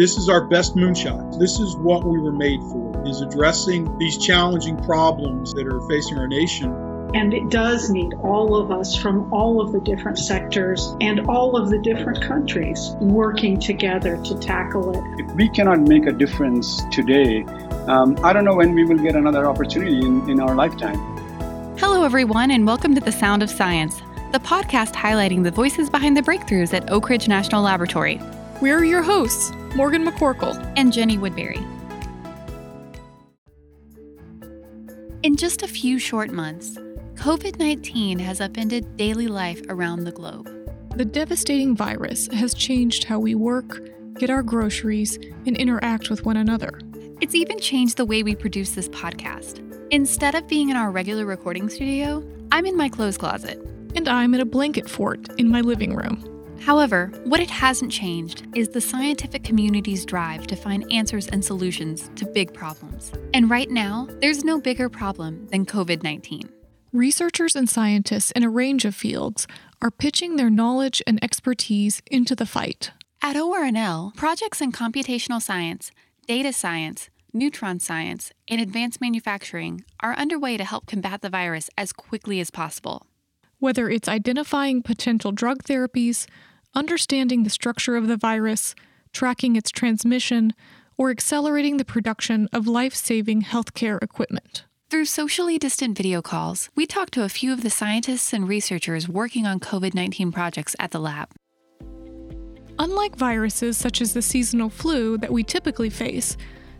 This is our best moonshot. This is what we were made for, is addressing these challenging problems that are facing our nation. And it does need all of us from all of the different sectors and all of the different countries working together to tackle it. If we cannot make a difference today, um, I don't know when we will get another opportunity in, in our lifetime. Hello, everyone, and welcome to The Sound of Science, the podcast highlighting the voices behind the breakthroughs at Oak Ridge National Laboratory. We're your hosts, Morgan McCorkle and Jenny Woodbury. In just a few short months, COVID 19 has upended daily life around the globe. The devastating virus has changed how we work, get our groceries, and interact with one another. It's even changed the way we produce this podcast. Instead of being in our regular recording studio, I'm in my clothes closet. And I'm in a blanket fort in my living room. However, what it hasn't changed is the scientific community's drive to find answers and solutions to big problems. And right now, there's no bigger problem than COVID 19. Researchers and scientists in a range of fields are pitching their knowledge and expertise into the fight. At ORNL, projects in computational science, data science, neutron science, and advanced manufacturing are underway to help combat the virus as quickly as possible. Whether it's identifying potential drug therapies, understanding the structure of the virus, tracking its transmission, or accelerating the production of life saving healthcare equipment. Through socially distant video calls, we talked to a few of the scientists and researchers working on COVID 19 projects at the lab. Unlike viruses such as the seasonal flu that we typically face,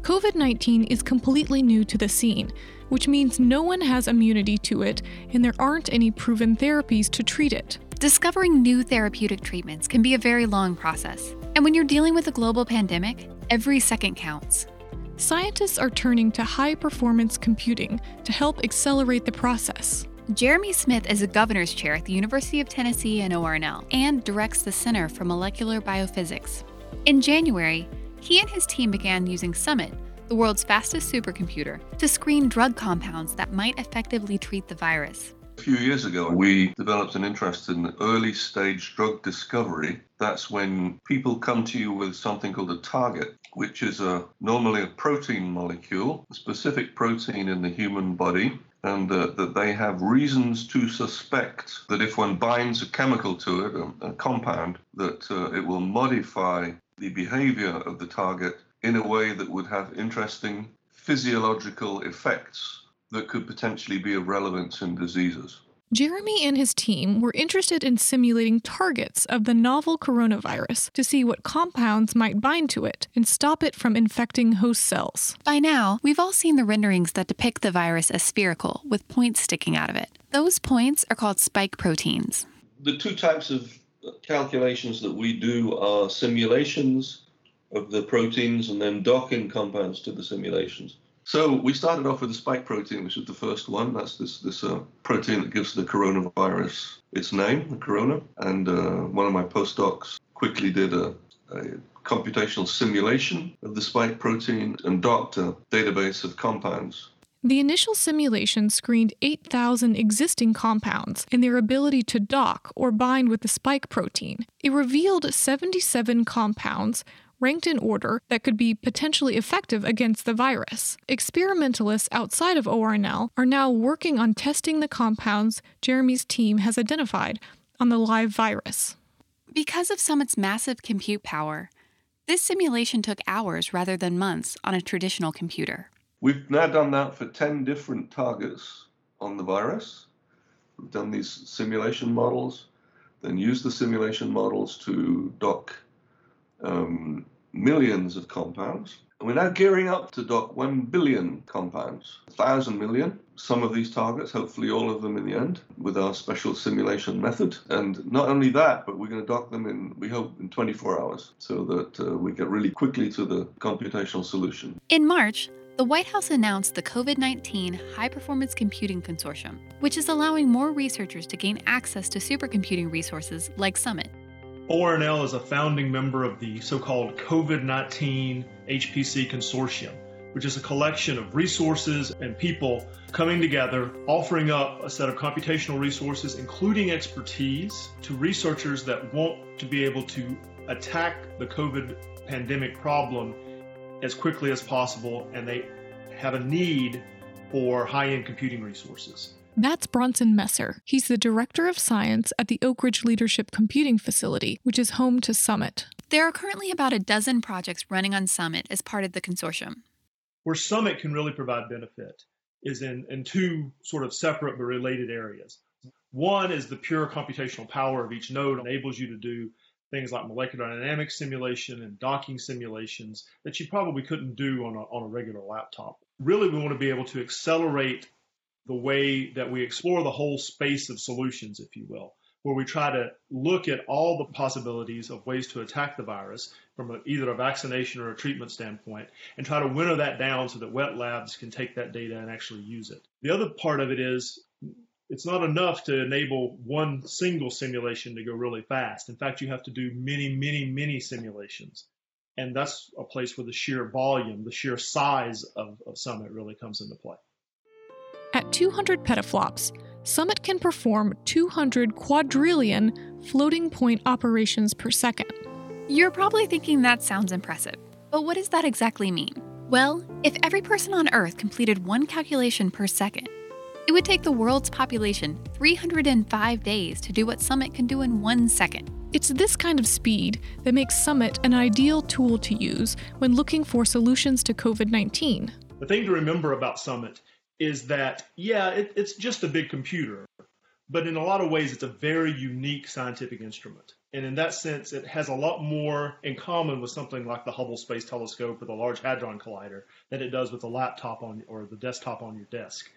COVID 19 is completely new to the scene, which means no one has immunity to it and there aren't any proven therapies to treat it. Discovering new therapeutic treatments can be a very long process. And when you're dealing with a global pandemic, every second counts. Scientists are turning to high performance computing to help accelerate the process. Jeremy Smith is a governor's chair at the University of Tennessee and ORNL and directs the Center for Molecular Biophysics. In January, he and his team began using Summit, the world's fastest supercomputer, to screen drug compounds that might effectively treat the virus. A few years ago, we developed an interest in early stage drug discovery. That's when people come to you with something called a target, which is a normally a protein molecule, a specific protein in the human body, and uh, that they have reasons to suspect that if one binds a chemical to it, a, a compound, that uh, it will modify the behavior of the target in a way that would have interesting physiological effects that could potentially be of relevance in diseases. Jeremy and his team were interested in simulating targets of the novel coronavirus to see what compounds might bind to it and stop it from infecting host cells. By now, we've all seen the renderings that depict the virus as spherical, with points sticking out of it. Those points are called spike proteins. The two types of calculations that we do are simulations of the proteins and then docking compounds to the simulations. So we started off with the spike protein, which is the first one. That's this this uh, protein that gives the coronavirus its name, the corona. And uh, one of my postdocs quickly did a, a computational simulation of the spike protein and docked a database of compounds the initial simulation screened 8,000 existing compounds and their ability to dock or bind with the spike protein. It revealed 77 compounds ranked in order that could be potentially effective against the virus. Experimentalists outside of ORNL are now working on testing the compounds Jeremy's team has identified on the live virus. Because of Summit's massive compute power, this simulation took hours rather than months on a traditional computer. We've now done that for 10 different targets on the virus. We've done these simulation models, then used the simulation models to dock um, millions of compounds. And we're now gearing up to dock 1 billion compounds, 1,000 million, some of these targets, hopefully all of them in the end, with our special simulation method. And not only that, but we're going to dock them in, we hope, in 24 hours so that uh, we get really quickly to the computational solution. In March, the White House announced the COVID 19 High Performance Computing Consortium, which is allowing more researchers to gain access to supercomputing resources like Summit. ORNL is a founding member of the so called COVID 19 HPC Consortium, which is a collection of resources and people coming together, offering up a set of computational resources, including expertise, to researchers that want to be able to attack the COVID pandemic problem as quickly as possible, and they have a need for high end computing resources. That's Bronson Messer. He's the Director of Science at the Oak Ridge Leadership Computing Facility, which is home to Summit. There are currently about a dozen projects running on Summit as part of the consortium. Where Summit can really provide benefit is in, in two sort of separate but related areas. One is the pure computational power of each node enables you to do things like molecular dynamics simulation and docking simulations that you probably couldn't do on a, on a regular laptop. Really, we want to be able to accelerate the way that we explore the whole space of solutions, if you will, where we try to look at all the possibilities of ways to attack the virus from a, either a vaccination or a treatment standpoint and try to winnow that down so that wet labs can take that data and actually use it. The other part of it is it's not enough to enable one single simulation to go really fast. In fact, you have to do many, many, many simulations. And that's a place where the sheer volume, the sheer size of, of Summit really comes into play. At 200 petaflops, Summit can perform 200 quadrillion floating point operations per second. You're probably thinking that sounds impressive, but what does that exactly mean? Well, if every person on Earth completed one calculation per second, it would take the world's population 305 days to do what Summit can do in one second. It's this kind of speed that makes Summit an ideal tool to use when looking for solutions to COVID 19. The thing to remember about Summit is that, yeah, it, it's just a big computer, but in a lot of ways, it's a very unique scientific instrument. And in that sense, it has a lot more in common with something like the Hubble Space Telescope or the Large Hadron Collider than it does with the laptop on or the desktop on your desk.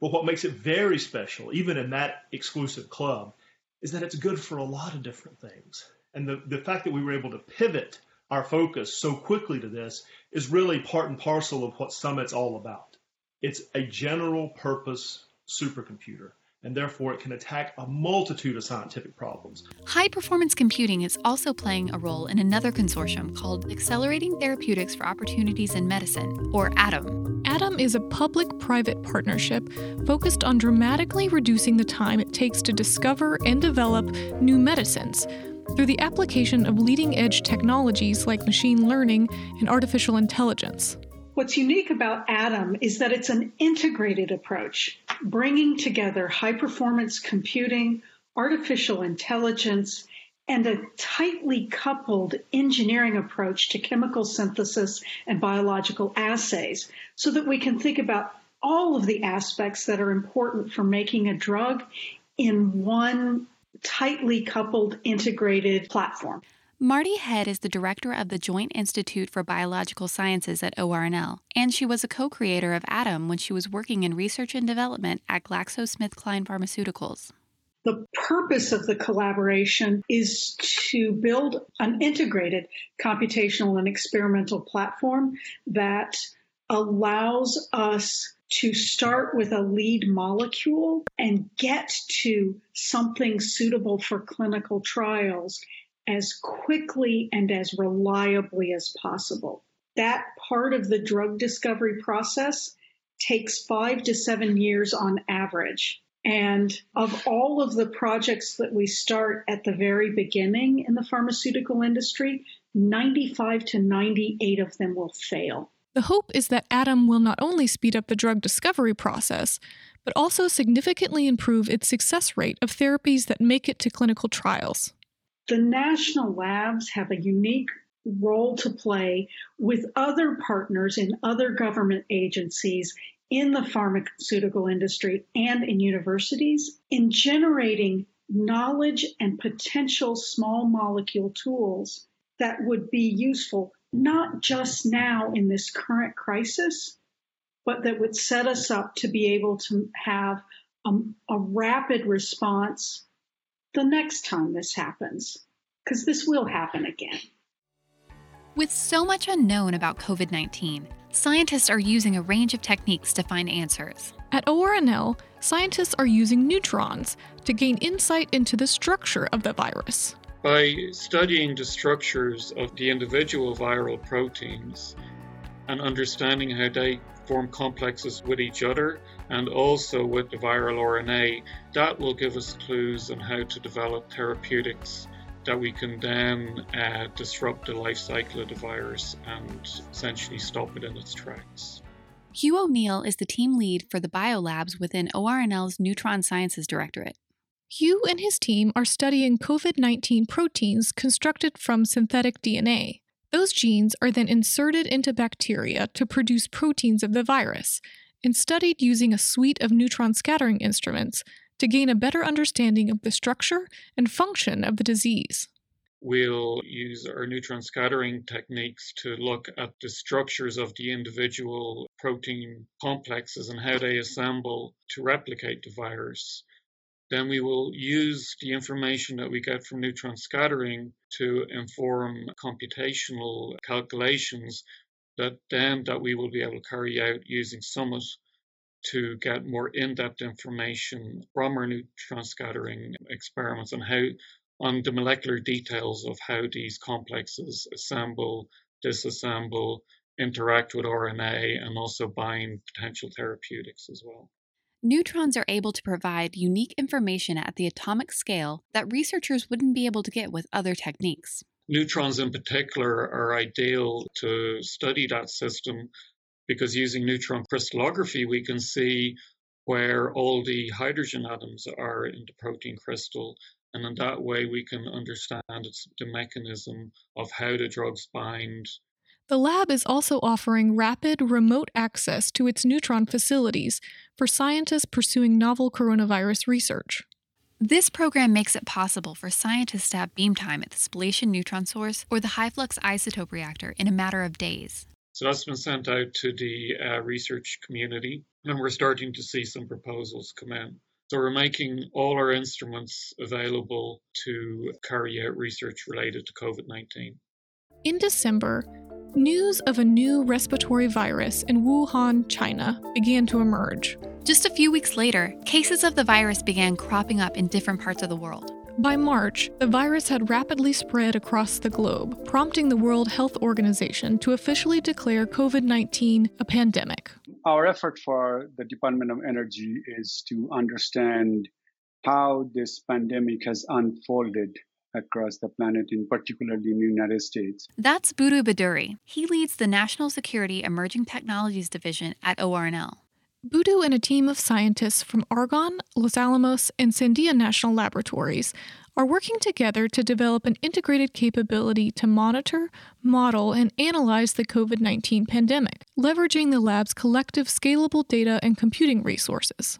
But what makes it very special, even in that exclusive club, is that it's good for a lot of different things. And the, the fact that we were able to pivot our focus so quickly to this is really part and parcel of what Summit's all about. It's a general purpose supercomputer, and therefore it can attack a multitude of scientific problems. High performance computing is also playing a role in another consortium called Accelerating Therapeutics for Opportunities in Medicine, or ATOM. ATOM is a public private partnership focused on dramatically reducing the time it takes to discover and develop new medicines through the application of leading edge technologies like machine learning and artificial intelligence. What's unique about Atom is that it's an integrated approach, bringing together high performance computing, artificial intelligence, and a tightly coupled engineering approach to chemical synthesis and biological assays so that we can think about all of the aspects that are important for making a drug in one tightly coupled integrated platform. Marti Head is the director of the Joint Institute for Biological Sciences at ORNL, and she was a co creator of ATOM when she was working in research and development at GlaxoSmithKline Pharmaceuticals. The purpose of the collaboration is to build an integrated computational and experimental platform that allows us to start with a lead molecule and get to something suitable for clinical trials as quickly and as reliably as possible. That part of the drug discovery process takes five to seven years on average. And of all of the projects that we start at the very beginning in the pharmaceutical industry, 95 to 98 of them will fail. The hope is that Atom will not only speed up the drug discovery process, but also significantly improve its success rate of therapies that make it to clinical trials. The national labs have a unique role to play with other partners in other government agencies in the pharmaceutical industry and in universities in generating knowledge and potential small molecule tools that would be useful not just now in this current crisis, but that would set us up to be able to have a, a rapid response the next time this happens, because this will happen again. With so much unknown about COVID 19, scientists are using a range of techniques to find answers. At ORNL, scientists are using neutrons to gain insight into the structure of the virus. By studying the structures of the individual viral proteins and understanding how they form complexes with each other and also with the viral RNA, that will give us clues on how to develop therapeutics that we can then uh, disrupt the life cycle of the virus and essentially stop it in its tracks. Hugh O'Neill is the team lead for the biolabs within ORNL's Neutron Sciences Directorate. Hugh and his team are studying COVID 19 proteins constructed from synthetic DNA. Those genes are then inserted into bacteria to produce proteins of the virus and studied using a suite of neutron scattering instruments to gain a better understanding of the structure and function of the disease. We'll use our neutron scattering techniques to look at the structures of the individual protein complexes and how they assemble to replicate the virus. Then we will use the information that we get from neutron scattering to inform computational calculations that then that we will be able to carry out using Summit to get more in-depth information from our neutron scattering experiments on how on the molecular details of how these complexes assemble, disassemble, interact with RNA, and also bind potential therapeutics as well. Neutrons are able to provide unique information at the atomic scale that researchers wouldn't be able to get with other techniques. Neutrons, in particular, are ideal to study that system because using neutron crystallography, we can see where all the hydrogen atoms are in the protein crystal. And in that way, we can understand the mechanism of how the drugs bind. The lab is also offering rapid remote access to its neutron facilities for scientists pursuing novel coronavirus research. This program makes it possible for scientists to have beam time at the spallation neutron source or the high flux isotope reactor in a matter of days. So that's been sent out to the uh, research community, and we're starting to see some proposals come in. So we're making all our instruments available to carry out research related to COVID 19. In December, news of a new respiratory virus in Wuhan, China began to emerge. Just a few weeks later, cases of the virus began cropping up in different parts of the world. By March, the virus had rapidly spread across the globe, prompting the World Health Organization to officially declare COVID 19 a pandemic. Our effort for the Department of Energy is to understand how this pandemic has unfolded across the planet, in particularly in the United States. That's Budhu Bhaduri. He leads the National Security Emerging Technologies Division at ORNL. Budhu and a team of scientists from Argonne, Los Alamos, and Sandia National Laboratories are working together to develop an integrated capability to monitor, model, and analyze the COVID 19 pandemic, leveraging the lab's collective scalable data and computing resources.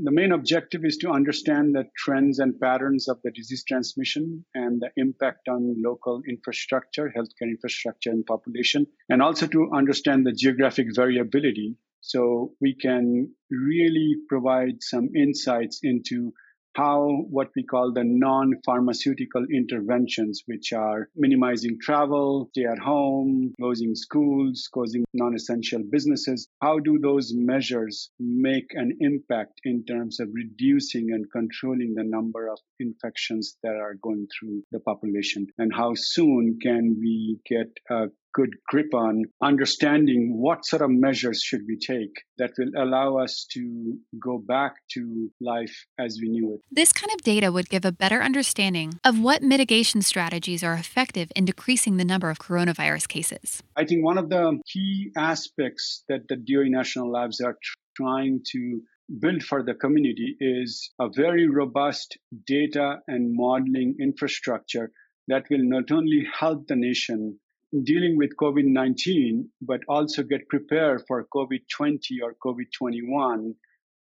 The main objective is to understand the trends and patterns of the disease transmission and the impact on local infrastructure, healthcare infrastructure, and population, and also to understand the geographic variability. So we can really provide some insights into how what we call the non-pharmaceutical interventions, which are minimizing travel, stay at home, closing schools, closing non-essential businesses, how do those measures make an impact in terms of reducing and controlling the number of infections that are going through the population? And how soon can we get a good grip on understanding what sort of measures should we take that will allow us to go back to life as we knew it. This kind of data would give a better understanding of what mitigation strategies are effective in decreasing the number of coronavirus cases. I think one of the key aspects that the DOE National Labs are trying to build for the community is a very robust data and modeling infrastructure that will not only help the nation dealing with COVID 19, but also get prepared for COVID 20 or COVID 21,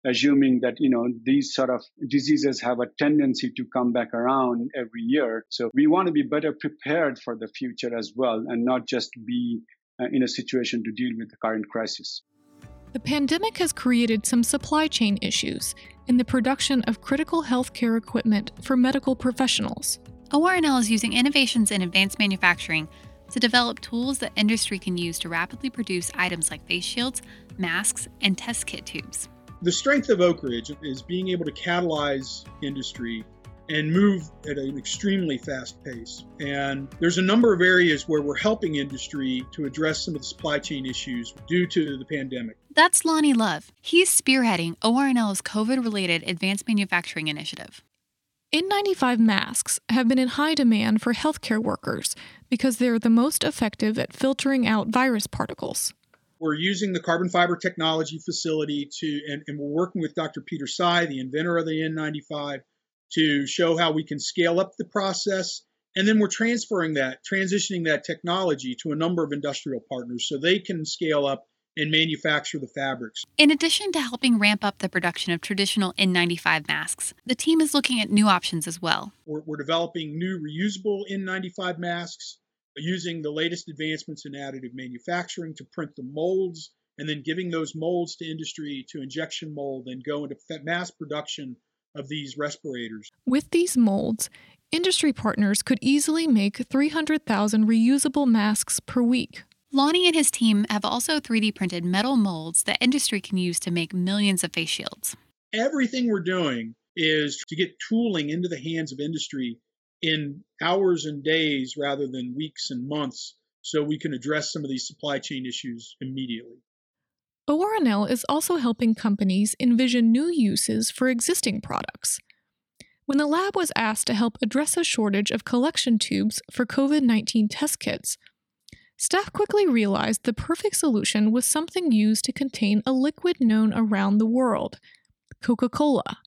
assuming that, you know, these sort of diseases have a tendency to come back around every year. So we want to be better prepared for the future as well and not just be uh, in a situation to deal with the current crisis. The pandemic has created some supply chain issues in the production of critical healthcare equipment for medical professionals. ORNL is using innovations in advanced manufacturing to develop tools that industry can use to rapidly produce items like face shields, masks, and test kit tubes. The strength of Oak Ridge is being able to catalyze industry and move at an extremely fast pace. And there's a number of areas where we're helping industry to address some of the supply chain issues due to the pandemic. That's Lonnie Love. He's spearheading ORNL's COVID related advanced manufacturing initiative. N95 masks have been in high demand for healthcare workers because they're the most effective at filtering out virus particles. We're using the carbon fiber technology facility to, and, and we're working with Dr. Peter Tsai, the inventor of the N95, to show how we can scale up the process. And then we're transferring that, transitioning that technology to a number of industrial partners so they can scale up and manufacture the fabrics. In addition to helping ramp up the production of traditional N95 masks, the team is looking at new options as well. We're, we're developing new reusable N95 masks using the latest advancements in additive manufacturing to print the molds and then giving those molds to industry to injection mold and go into mass production of these respirators. With these molds, industry partners could easily make 300,000 reusable masks per week. Lonnie and his team have also 3D printed metal molds that industry can use to make millions of face shields. Everything we're doing is to get tooling into the hands of industry in hours and days rather than weeks and months so we can address some of these supply chain issues immediately. ORNL is also helping companies envision new uses for existing products. When the lab was asked to help address a shortage of collection tubes for COVID 19 test kits, Staff quickly realized the perfect solution was something used to contain a liquid known around the world Coca Cola.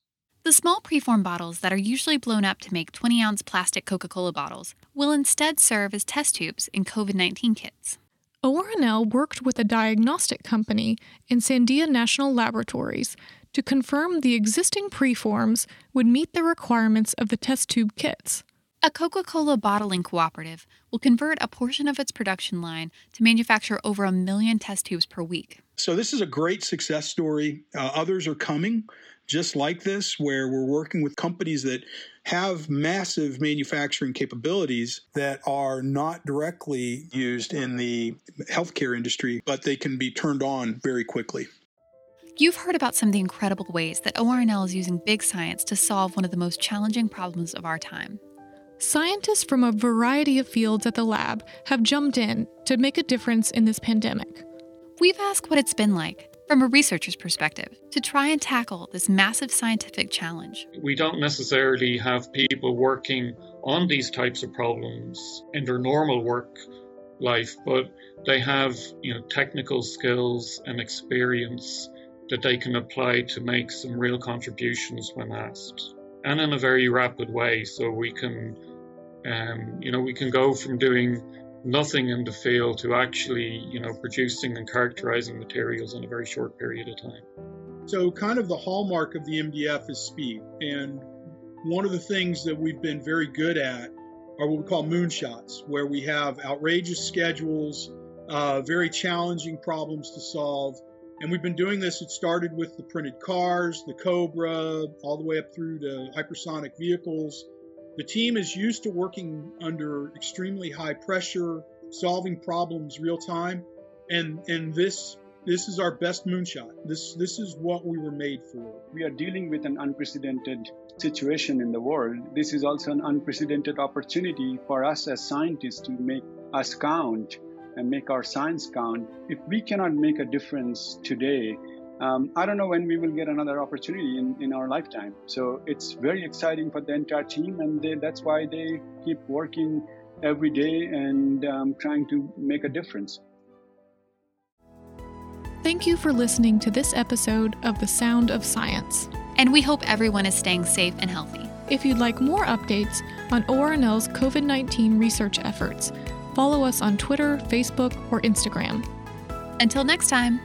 The small preform bottles that are usually blown up to make 20 ounce plastic Coca Cola bottles will instead serve as test tubes in COVID 19 kits. ORNL worked with a diagnostic company in Sandia National Laboratories to confirm the existing preforms would meet the requirements of the test tube kits. A Coca Cola bottling cooperative will convert a portion of its production line to manufacture over a million test tubes per week. So, this is a great success story. Uh, others are coming just like this, where we're working with companies that have massive manufacturing capabilities that are not directly used in the healthcare industry, but they can be turned on very quickly. You've heard about some of the incredible ways that ORNL is using big science to solve one of the most challenging problems of our time Scientists from a variety of fields at the lab have jumped in to make a difference in this pandemic. We've asked what it's been like, from a researcher's perspective, to try and tackle this massive scientific challenge. We don't necessarily have people working on these types of problems in their normal work life, but they have you know technical skills and experience that they can apply to make some real contributions when asked and in a very rapid way so we can um, you know, we can go from doing nothing in the field to actually, you know, producing and characterizing materials in a very short period of time. So, kind of the hallmark of the MDF is speed. And one of the things that we've been very good at are what we call moonshots, where we have outrageous schedules, uh, very challenging problems to solve. And we've been doing this. It started with the printed cars, the Cobra, all the way up through to hypersonic vehicles. The team is used to working under extremely high pressure, solving problems real time, and and this this is our best moonshot. This this is what we were made for. We are dealing with an unprecedented situation in the world. This is also an unprecedented opportunity for us as scientists to make us count and make our science count. If we cannot make a difference today, um, I don't know when we will get another opportunity in, in our lifetime. So it's very exciting for the entire team, and they, that's why they keep working every day and um, trying to make a difference. Thank you for listening to this episode of The Sound of Science. And we hope everyone is staying safe and healthy. If you'd like more updates on ORNL's COVID 19 research efforts, follow us on Twitter, Facebook, or Instagram. Until next time.